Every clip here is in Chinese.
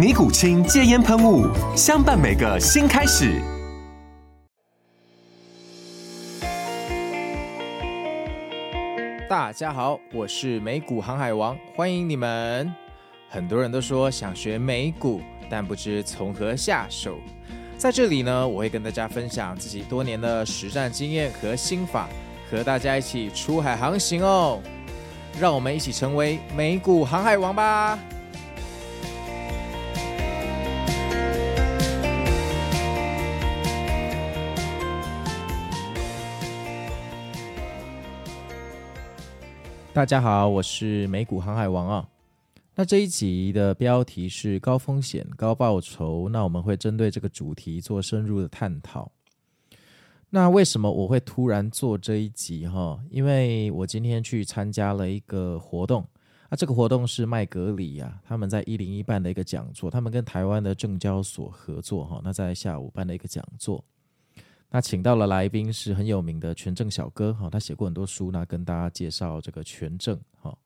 尼古清戒烟喷雾，相伴每个新开始。大家好，我是美股航海王，欢迎你们。很多人都说想学美股，但不知从何下手。在这里呢，我会跟大家分享自己多年的实战经验和心法，和大家一起出海航行哦。让我们一起成为美股航海王吧！大家好，我是美股航海王啊。那这一集的标题是高风险高报酬，那我们会针对这个主题做深入的探讨。那为什么我会突然做这一集哈？因为我今天去参加了一个活动啊，这个活动是麦格理啊，他们在一零一办的一个讲座，他们跟台湾的证交所合作哈，那在下午办的一个讲座。那请到了来宾是很有名的权证小哥哈，他写过很多书，那跟大家介绍这个权证哈。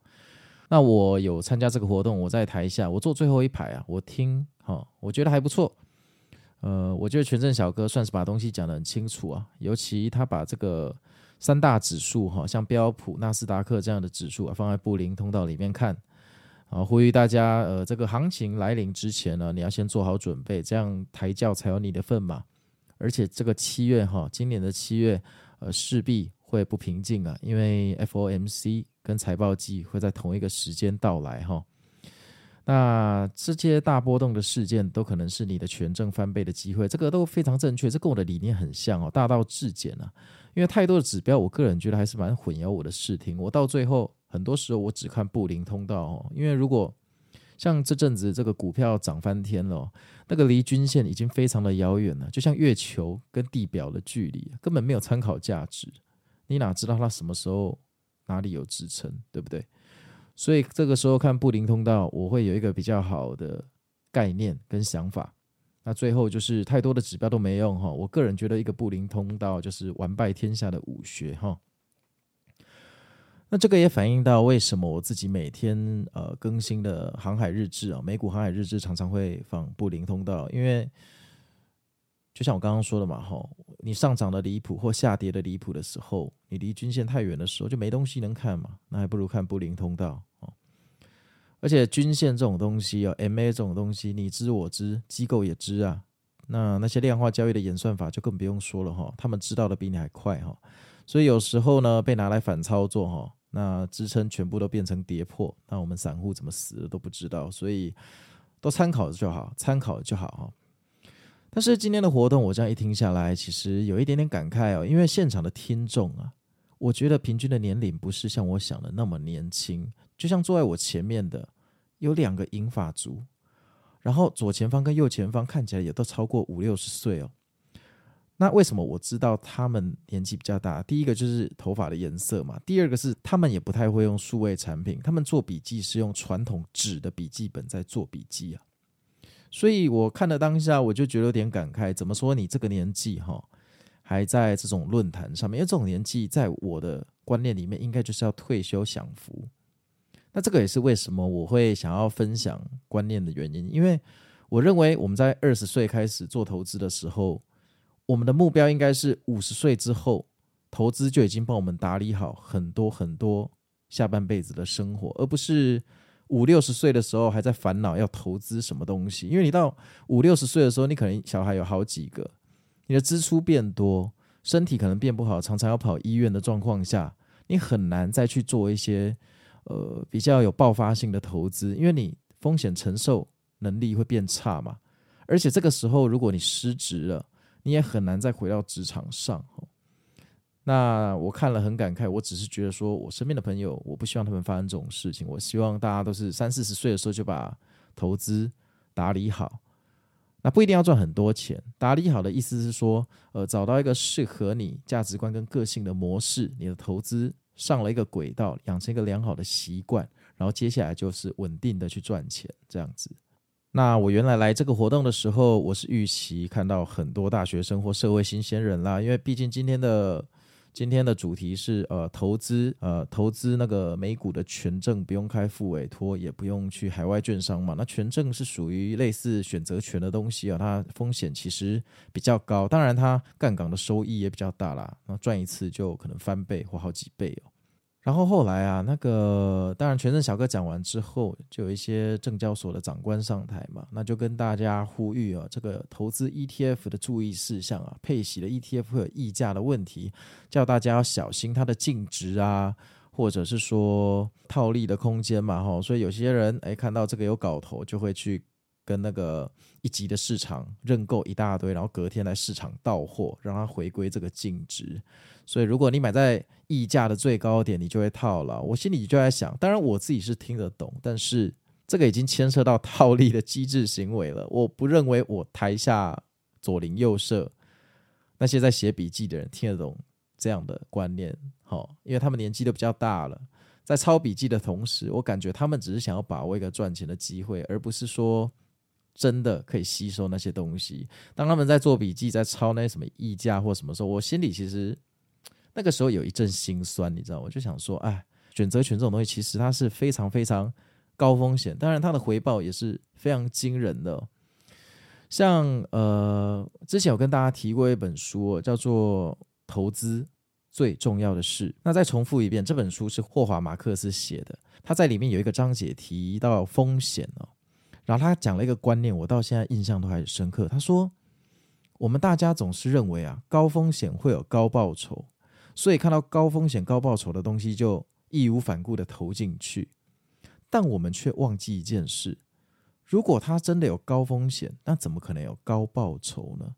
那我有参加这个活动，我在台下，我坐最后一排啊，我听哈，我觉得还不错。呃，我觉得权证小哥算是把东西讲得很清楚啊，尤其他把这个三大指数哈，像标普、纳斯达克这样的指数啊，放在布林通道里面看啊，呼吁大家呃，这个行情来临之前呢，你要先做好准备，这样抬轿才有你的份嘛。而且这个七月哈，今年的七月，呃，势必会不平静啊，因为 FOMC 跟财报季会在同一个时间到来哈。那这些大波动的事件都可能是你的权证翻倍的机会，这个都非常正确，这跟我的理念很像哦，大道至简啊。因为太多的指标，我个人觉得还是蛮混淆我的视听。我到最后很多时候我只看布林通道哦，因为如果像这阵子这个股票涨翻天了，那个离均线已经非常的遥远了，就像月球跟地表的距离，根本没有参考价值。你哪知道它什么时候哪里有支撑，对不对？所以这个时候看布林通道，我会有一个比较好的概念跟想法。那最后就是太多的指标都没用哈，我个人觉得一个布林通道就是完败天下的武学哈。那这个也反映到为什么我自己每天呃更新的航海日志啊，美股航海日志常常会放布林通道，因为就像我刚刚说的嘛，哈，你上涨的离谱或下跌的离谱的时候，你离均线太远的时候就没东西能看嘛，那还不如看布林通道哦。而且均线这种东西啊，MA 这种东西，你知我知，机构也知啊。那那些量化交易的演算法就更不用说了哈，他们知道的比你还快哈。所以有时候呢，被拿来反操作哈。那支撑全部都变成跌破，那我们散户怎么死的都不知道，所以都参考就好，参考就好哈。但是今天的活动，我这样一听下来，其实有一点点感慨哦，因为现场的听众啊，我觉得平均的年龄不是像我想的那么年轻，就像坐在我前面的有两个银发族，然后左前方跟右前方看起来也都超过五六十岁哦。那为什么我知道他们年纪比较大？第一个就是头发的颜色嘛，第二个是他们也不太会用数位产品，他们做笔记是用传统纸的笔记本在做笔记啊。所以我看了当下，我就觉得有点感慨。怎么说你这个年纪哈，还在这种论坛上面？因为这种年纪，在我的观念里面，应该就是要退休享福。那这个也是为什么我会想要分享观念的原因，因为我认为我们在二十岁开始做投资的时候。我们的目标应该是五十岁之后，投资就已经帮我们打理好很多很多下半辈子的生活，而不是五六十岁的时候还在烦恼要投资什么东西。因为你到五六十岁的时候，你可能小孩有好几个，你的支出变多，身体可能变不好，常常要跑医院的状况下，你很难再去做一些呃比较有爆发性的投资，因为你风险承受能力会变差嘛。而且这个时候，如果你失职了，你也很难再回到职场上。那我看了很感慨，我只是觉得说，我身边的朋友，我不希望他们发生这种事情。我希望大家都是三四十岁的时候就把投资打理好。那不一定要赚很多钱，打理好的意思是说，呃，找到一个适合你价值观跟个性的模式，你的投资上了一个轨道，养成一个良好的习惯，然后接下来就是稳定的去赚钱，这样子。那我原来来这个活动的时候，我是预期看到很多大学生或社会新鲜人啦，因为毕竟今天的。今天的主题是呃投资呃投资那个美股的权证不用开复委托，也不用去海外券商嘛。那权证是属于类似选择权的东西啊，它风险其实比较高，当然它杠杆的收益也比较大啦。那赚一次就可能翻倍或好几倍哦。然后后来啊，那个当然，权证小哥讲完之后，就有一些证交所的长官上台嘛，那就跟大家呼吁啊，这个投资 ETF 的注意事项啊，配息的 ETF 会有溢价的问题，叫大家要小心它的净值啊，或者是说套利的空间嘛，哈，所以有些人哎看到这个有搞头，就会去跟那个一级的市场认购一大堆，然后隔天来市场到货，让它回归这个净值。所以，如果你买在溢价的最高点，你就会套牢。我心里就在想，当然我自己是听得懂，但是这个已经牵涉到套利的机制行为了。我不认为我台下左邻右舍那些在写笔记的人听得懂这样的观念。好，因为他们年纪都比较大了，在抄笔记的同时，我感觉他们只是想要把握一个赚钱的机会，而不是说真的可以吸收那些东西。当他们在做笔记，在抄那些什么溢价或什么时候，我心里其实。那个时候有一阵心酸，你知道？我就想说，哎，选择权这种东西，其实它是非常非常高风险，当然它的回报也是非常惊人的。像呃，之前有跟大家提过一本书，叫做《投资最重要的事》。那再重复一遍，这本书是霍华·马克斯写的，他在里面有一个章节提到风险哦，然后他讲了一个观念，我到现在印象都还很深刻。他说，我们大家总是认为啊，高风险会有高报酬。所以看到高风险高报酬的东西就义无反顾的投进去，但我们却忘记一件事：如果它真的有高风险，那怎么可能有高报酬呢？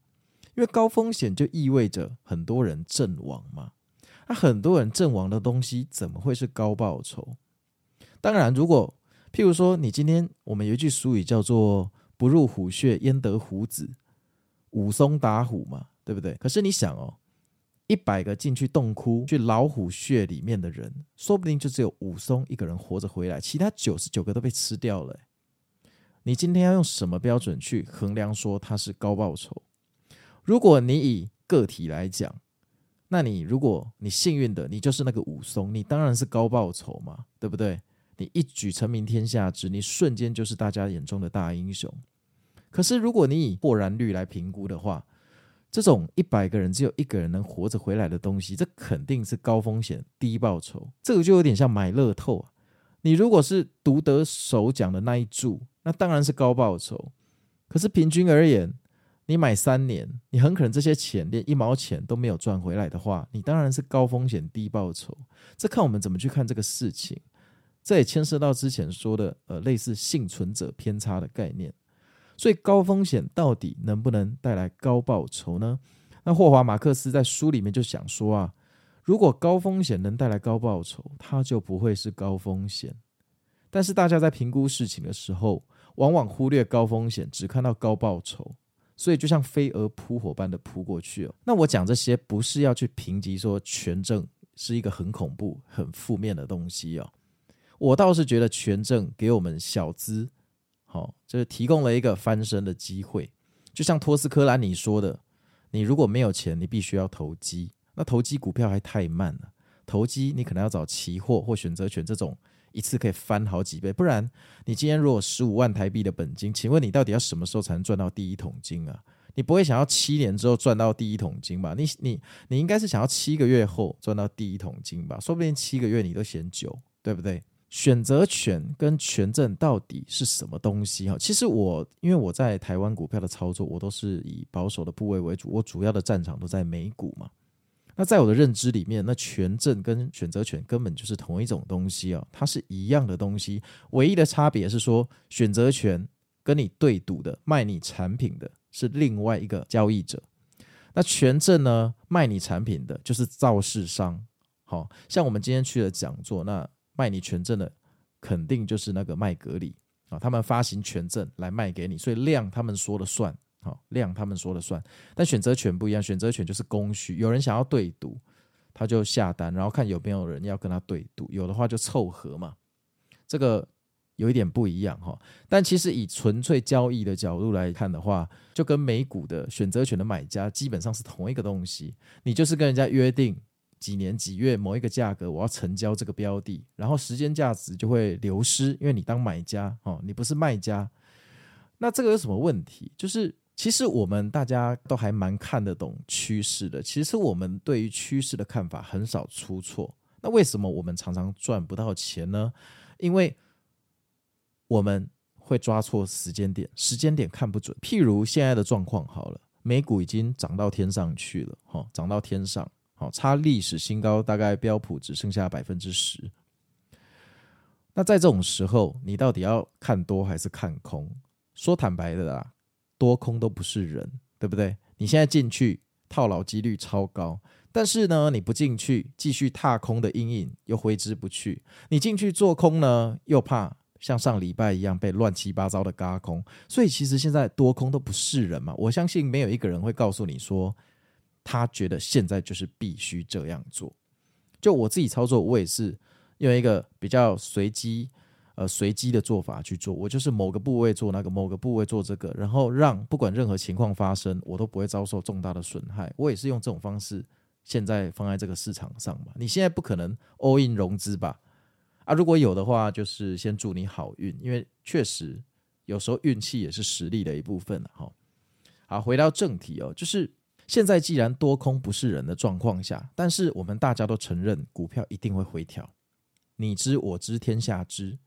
因为高风险就意味着很多人阵亡嘛。那很多人阵亡的东西怎么会是高报酬？当然，如果譬如说你今天我们有一句俗语叫做“不入虎穴，焉得虎子”，武松打虎嘛，对不对？可是你想哦。一百个进去洞窟、去老虎穴里面的人，说不定就只有武松一个人活着回来，其他九十九个都被吃掉了。你今天要用什么标准去衡量说他是高报酬？如果你以个体来讲，那你如果你幸运的，你就是那个武松，你当然是高报酬嘛，对不对？你一举成名天下知，你瞬间就是大家眼中的大英雄。可是如果你以破然率来评估的话，这种一百个人只有一个人能活着回来的东西，这肯定是高风险低报酬。这个就有点像买乐透啊。你如果是独得首奖的那一注，那当然是高报酬。可是平均而言，你买三年，你很可能这些钱连一毛钱都没有赚回来的话，你当然是高风险低报酬。这看我们怎么去看这个事情。这也牵涉到之前说的呃类似幸存者偏差的概念。所以高风险到底能不能带来高报酬呢？那霍华·马克思在书里面就想说啊，如果高风险能带来高报酬，它就不会是高风险。但是大家在评估事情的时候，往往忽略高风险，只看到高报酬，所以就像飞蛾扑火般的扑过去哦。那我讲这些不是要去评级说权证是一个很恐怖、很负面的东西哦。我倒是觉得权证给我们小资。好，就是提供了一个翻身的机会，就像托斯科兰尼说的：“你如果没有钱，你必须要投机。那投机股票还太慢了，投机你可能要找期货或选择权这种一次可以翻好几倍。不然，你今天如果十五万台币的本金，请问你到底要什么时候才能赚到第一桶金啊？你不会想要七年之后赚到第一桶金吧？你你你应该是想要七个月后赚到第一桶金吧？说不定七个月你都嫌久，对不对？”选择权跟权证到底是什么东西？哈，其实我因为我在台湾股票的操作，我都是以保守的部位为主，我主要的战场都在美股嘛。那在我的认知里面，那权证跟选择权根本就是同一种东西哦，它是一样的东西，唯一的差别是说，选择权跟你对赌的卖你产品的是另外一个交易者，那权证呢，卖你产品的就是造市商。好像我们今天去的讲座，那卖你权证的肯定就是那个麦格里啊，他们发行权证来卖给你，所以量他们说了算。好，量他们说了算，但选择权不一样，选择权就是供需，有人想要对赌，他就下单，然后看有没有人要跟他对赌，有的话就凑合嘛，这个有一点不一样哈。但其实以纯粹交易的角度来看的话，就跟美股的选择权的买家基本上是同一个东西，你就是跟人家约定几年几月某一个价格我要成交这个标的，然后时间价值就会流失，因为你当买家哦，你不是卖家，那这个有什么问题？就是。其实我们大家都还蛮看得懂趋势的。其实我们对于趋势的看法很少出错。那为什么我们常常赚不到钱呢？因为我们会抓错时间点，时间点看不准。譬如现在的状况好了，美股已经涨到天上去了，哈，涨到天上，好，差历史新高，大概标普只剩下百分之十。那在这种时候，你到底要看多还是看空？说坦白的啦。多空都不是人，对不对？你现在进去套牢几率超高，但是呢，你不进去继续踏空的阴影又挥之不去。你进去做空呢，又怕像上礼拜一样被乱七八糟的轧空。所以其实现在多空都不是人嘛。我相信没有一个人会告诉你说，他觉得现在就是必须这样做。就我自己操作，我也是用一个比较随机。呃，随机的做法去做，我就是某个部位做那个，某个部位做这个，然后让不管任何情况发生，我都不会遭受重大的损害。我也是用这种方式，现在放在这个市场上嘛。你现在不可能 all in 融资吧？啊，如果有的话，就是先祝你好运，因为确实有时候运气也是实力的一部分了哈。好，回到正题哦，就是现在既然多空不是人的状况下，但是我们大家都承认股票一定会回调，你知我知天下知。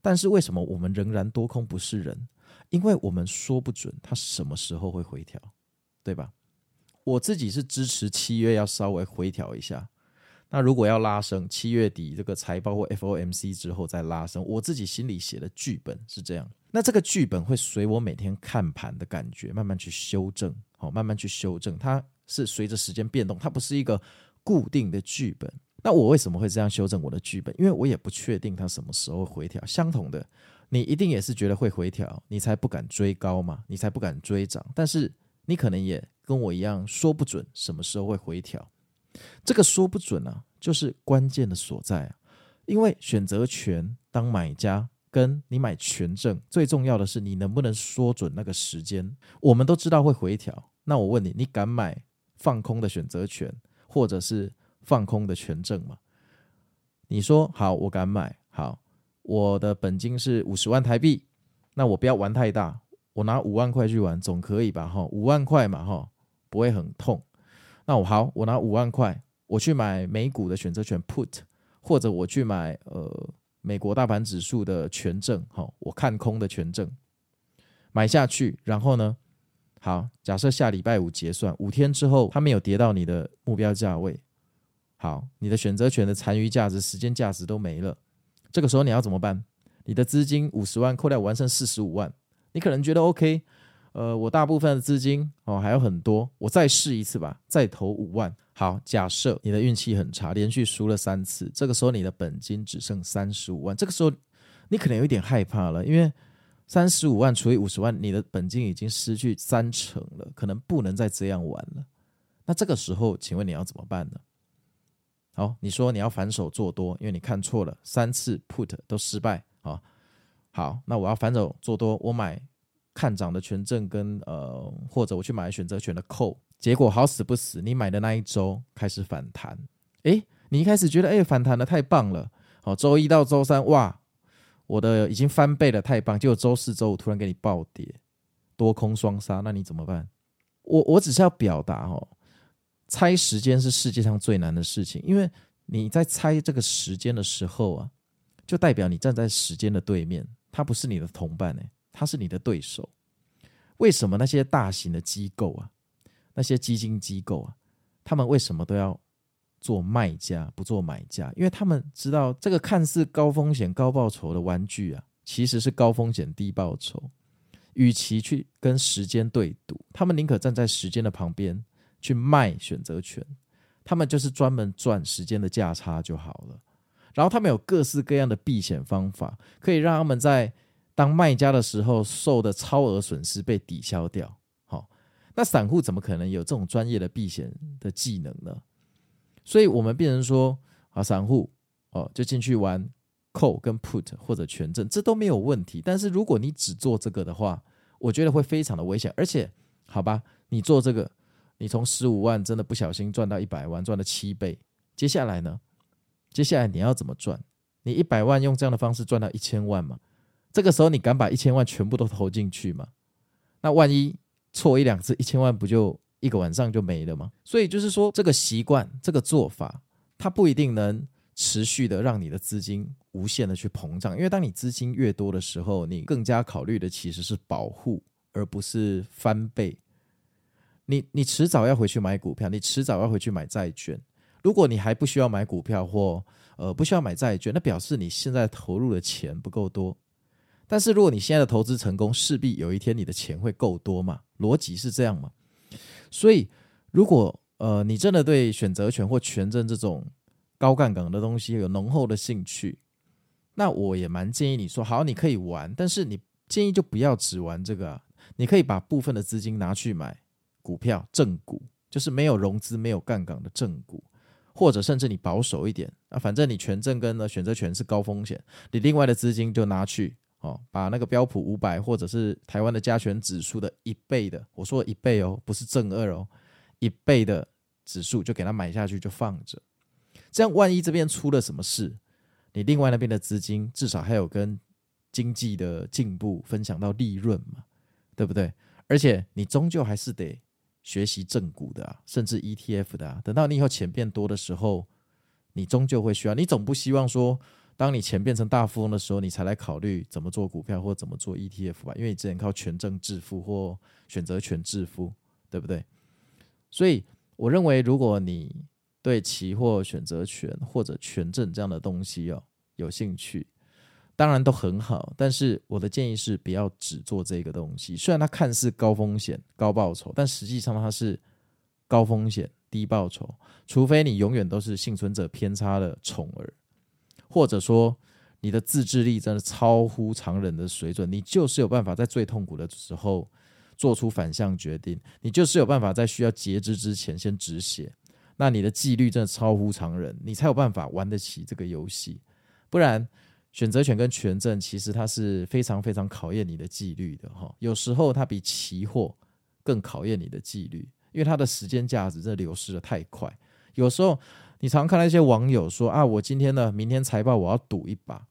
但是为什么我们仍然多空不是人？因为我们说不准它什么时候会回调，对吧？我自己是支持七月要稍微回调一下。那如果要拉升，七月底这个财报或 FOMC 之后再拉升，我自己心里写的剧本是这样。那这个剧本会随我每天看盘的感觉慢慢去修正，好，慢慢去修正。它是随着时间变动，它不是一个固定的剧本。那我为什么会这样修正我的剧本？因为我也不确定它什么时候回调。相同的，你一定也是觉得会回调，你才不敢追高嘛，你才不敢追涨。但是你可能也跟我一样，说不准什么时候会回调。这个说不准啊，就是关键的所在啊。因为选择权当买家跟你买权证，最重要的是你能不能说准那个时间。我们都知道会回调，那我问你，你敢买放空的选择权，或者是？放空的权证吗？你说好，我敢买。好，我的本金是五十万台币，那我不要玩太大，我拿五万块去玩总可以吧？哈，五万块嘛，哈，不会很痛。那我好，我拿五万块，我去买美股的选择权 put，或者我去买呃美国大盘指数的权证，哈，我看空的权证买下去，然后呢，好，假设下礼拜五结算，五天之后它没有跌到你的目标价位。好，你的选择权的残余价值、时间价值都没了，这个时候你要怎么办？你的资金五十万扣掉五万剩四十五万，你可能觉得 OK，呃，我大部分的资金哦还有很多，我再试一次吧，再投五万。好，假设你的运气很差，连续输了三次，这个时候你的本金只剩三十五万，这个时候你可能有一点害怕了，因为三十五万除以五十万，你的本金已经失去三成了，可能不能再这样玩了。那这个时候，请问你要怎么办呢？好，你说你要反手做多，因为你看错了，三次 put 都失败啊。好，那我要反手做多，我买看涨的权证跟呃，或者我去买选择权的 call，结果好死不死，你买的那一周开始反弹，诶，你一开始觉得诶反弹的太棒了，好，周一到周三哇，我的已经翻倍了，太棒，结果周四周五突然给你暴跌，多空双杀，那你怎么办？我我只是要表达哦。猜时间是世界上最难的事情，因为你在猜这个时间的时候啊，就代表你站在时间的对面，他不是你的同伴诶，他是你的对手。为什么那些大型的机构啊，那些基金机构啊，他们为什么都要做卖家不做买家？因为他们知道这个看似高风险高报酬的玩具啊，其实是高风险低报酬。与其去跟时间对赌，他们宁可站在时间的旁边去卖选择权。他们就是专门赚时间的价差就好了。然后他们有各式各样的避险方法，可以让他们在当卖家的时候受的超额损失被抵消掉。好，那散户怎么可能有这种专业的避险的技能呢？所以我们变成说啊，散户哦就进去玩。call 跟 put 或者权证，这都没有问题。但是如果你只做这个的话，我觉得会非常的危险。而且，好吧，你做这个，你从十五万真的不小心赚到一百万，赚了七倍。接下来呢？接下来你要怎么赚？你一百万用这样的方式赚到一千万吗？这个时候你敢把一千万全部都投进去吗？那万一错一两次，一千万不就一个晚上就没了吗？所以就是说，这个习惯，这个做法，它不一定能。持续的让你的资金无限的去膨胀，因为当你资金越多的时候，你更加考虑的其实是保护，而不是翻倍。你你迟早要回去买股票，你迟早要回去买债券。如果你还不需要买股票或呃不需要买债券，那表示你现在投入的钱不够多。但是如果你现在的投资成功，势必有一天你的钱会够多嘛？逻辑是这样嘛？所以如果呃你真的对选择权或权证这种高杠杆的东西有浓厚的兴趣，那我也蛮建议你说好，你可以玩，但是你建议就不要只玩这个啊，你可以把部分的资金拿去买股票正股，就是没有融资、没有杠杆的正股，或者甚至你保守一点啊，反正你权证跟呢选择权是高风险，你另外的资金就拿去哦，把那个标普五百或者是台湾的加权指数的一倍的，我说一倍哦，不是正二哦，一倍的指数就给它买下去，就放着。这样，万一这边出了什么事，你另外那边的资金至少还有跟经济的进步分享到利润嘛，对不对？而且你终究还是得学习正股的啊，甚至 ETF 的啊。等到你以后钱变多的时候，你终究会需要。你总不希望说，当你钱变成大富翁的时候，你才来考虑怎么做股票或怎么做 ETF 吧？因为你只能靠权证致富或选择权致富，对不对？所以我认为，如果你对期货、选择权或者权证这样的东西哦，有兴趣，当然都很好。但是我的建议是，不要只做这个东西。虽然它看似高风险高报酬，但实际上它是高风险低报酬。除非你永远都是幸存者偏差的宠儿，或者说你的自制力真的超乎常人的水准，你就是有办法在最痛苦的时候做出反向决定，你就是有办法在需要截肢之前先止血。那你的纪律真的超乎常人，你才有办法玩得起这个游戏。不然，选择权跟权证其实它是非常非常考验你的纪律的哈。有时候它比期货更考验你的纪律，因为它的时间价值真的流失得太快。有时候你常看到一些网友说啊，我今天呢，明天财报我要赌一把。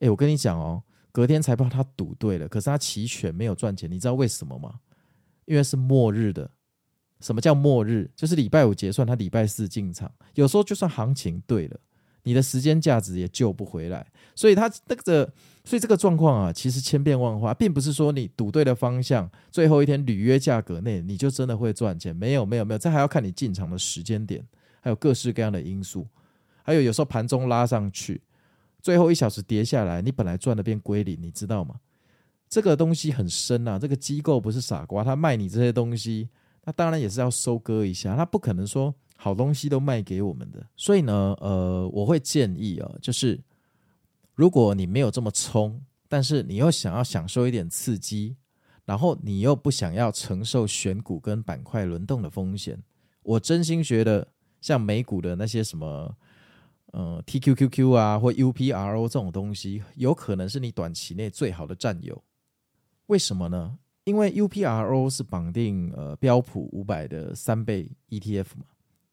哎，我跟你讲哦，隔天财报他赌对了，可是他期权没有赚钱，你知道为什么吗？因为是末日的。什么叫末日？就是礼拜五结算，他礼拜四进场。有时候就算行情对了，你的时间价值也救不回来。所以他那个，所以这个状况啊，其实千变万化，并不是说你赌对了方向，最后一天履约价格内你就真的会赚钱。没有，没有，没有，这还要看你进场的时间点，还有各式各样的因素。还有有时候盘中拉上去，最后一小时跌下来，你本来赚的变归零，你知道吗？这个东西很深啊，这个机构不是傻瓜，他卖你这些东西。那当然也是要收割一下，他不可能说好东西都卖给我们的。所以呢，呃，我会建议啊，就是如果你没有这么冲，但是你又想要享受一点刺激，然后你又不想要承受选股跟板块轮动的风险，我真心觉得像美股的那些什么，呃，TQQQ 啊或 UPRO 这种东西，有可能是你短期内最好的战友。为什么呢？因为 UPRO 是绑定呃标普五百的三倍 ETF 嘛，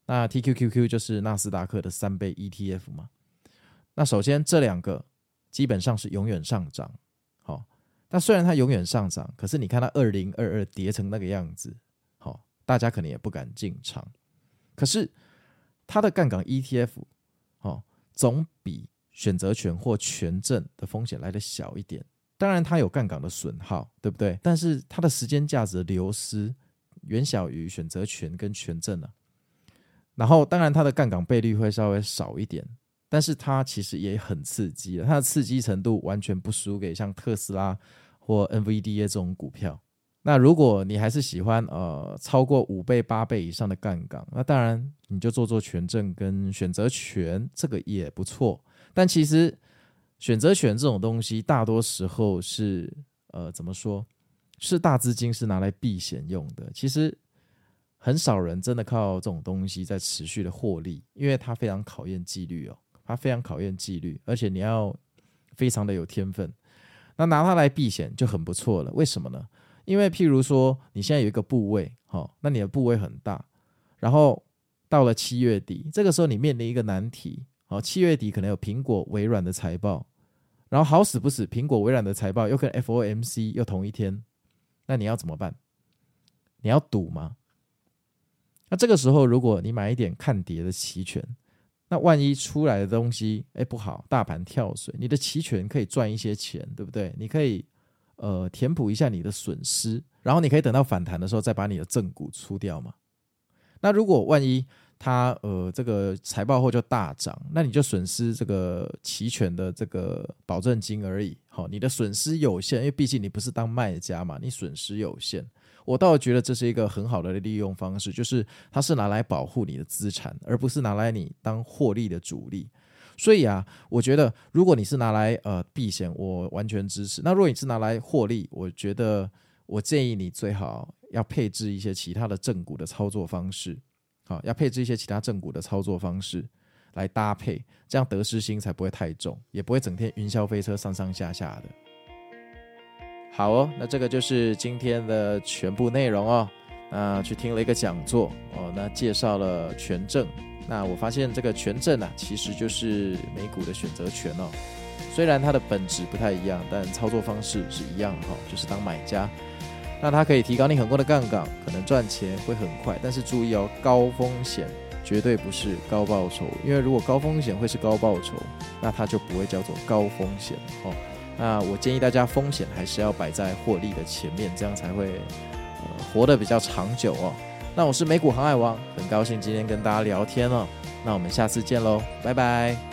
那 TQQQ 就是纳斯达克的三倍 ETF 嘛。那首先这两个基本上是永远上涨，好，那虽然它永远上涨，可是你看它二零二二跌成那个样子，好，大家可能也不敢进场。可是它的杠杆 ETF，哦，总比选择权或权证的风险来得小一点。当然，它有杠杆的损耗，对不对？但是它的时间价值流失远小于选择权跟权证啊。然后当然它的杠杆倍率会稍微少一点，但是它其实也很刺激，它的刺激程度完全不输给像特斯拉或 NVDA 这种股票。那如果你还是喜欢呃超过五倍八倍以上的杠杆，那当然你就做做权证跟选择权，这个也不错。但其实选择权这种东西，大多时候是呃怎么说，是大资金是拿来避险用的。其实很少人真的靠这种东西在持续的获利，因为它非常考验纪律哦，它非常考验纪律，而且你要非常的有天分。那拿它来避险就很不错了。为什么呢？因为譬如说你现在有一个部位，好，那你的部位很大，然后到了七月底，这个时候你面临一个难题。好，七月底可能有苹果、微软的财报，然后好死不死，苹果、微软的财报又跟 FOMC 又同一天，那你要怎么办？你要赌吗？那这个时候，如果你买一点看跌的期权，那万一出来的东西哎不好，大盘跳水，你的期权可以赚一些钱，对不对？你可以呃填补一下你的损失，然后你可以等到反弹的时候再把你的正股出掉嘛。那如果万一，它呃，这个财报后就大涨，那你就损失这个期权的这个保证金而已。好，你的损失有限，因为毕竟你不是当卖家嘛，你损失有限。我倒觉得这是一个很好的利用方式，就是它是拿来保护你的资产，而不是拿来你当获利的主力。所以啊，我觉得如果你是拿来呃避险，我完全支持。那如果你是拿来获利，我觉得我建议你最好要配置一些其他的正股的操作方式。好，要配置一些其他正股的操作方式来搭配，这样得失心才不会太重，也不会整天云霄飞车上上下下的。好哦，那这个就是今天的全部内容哦。那去听了一个讲座哦，那介绍了权证。那我发现这个权证啊，其实就是美股的选择权哦。虽然它的本质不太一样，但操作方式是一样哈，就是当买家。那它可以提高你很多的杠杆，可能赚钱会很快，但是注意哦，高风险绝对不是高报酬，因为如果高风险会是高报酬，那它就不会叫做高风险哦。那我建议大家风险还是要摆在获利的前面，这样才会呃活得比较长久哦。那我是美股航海王，很高兴今天跟大家聊天哦。那我们下次见喽，拜拜。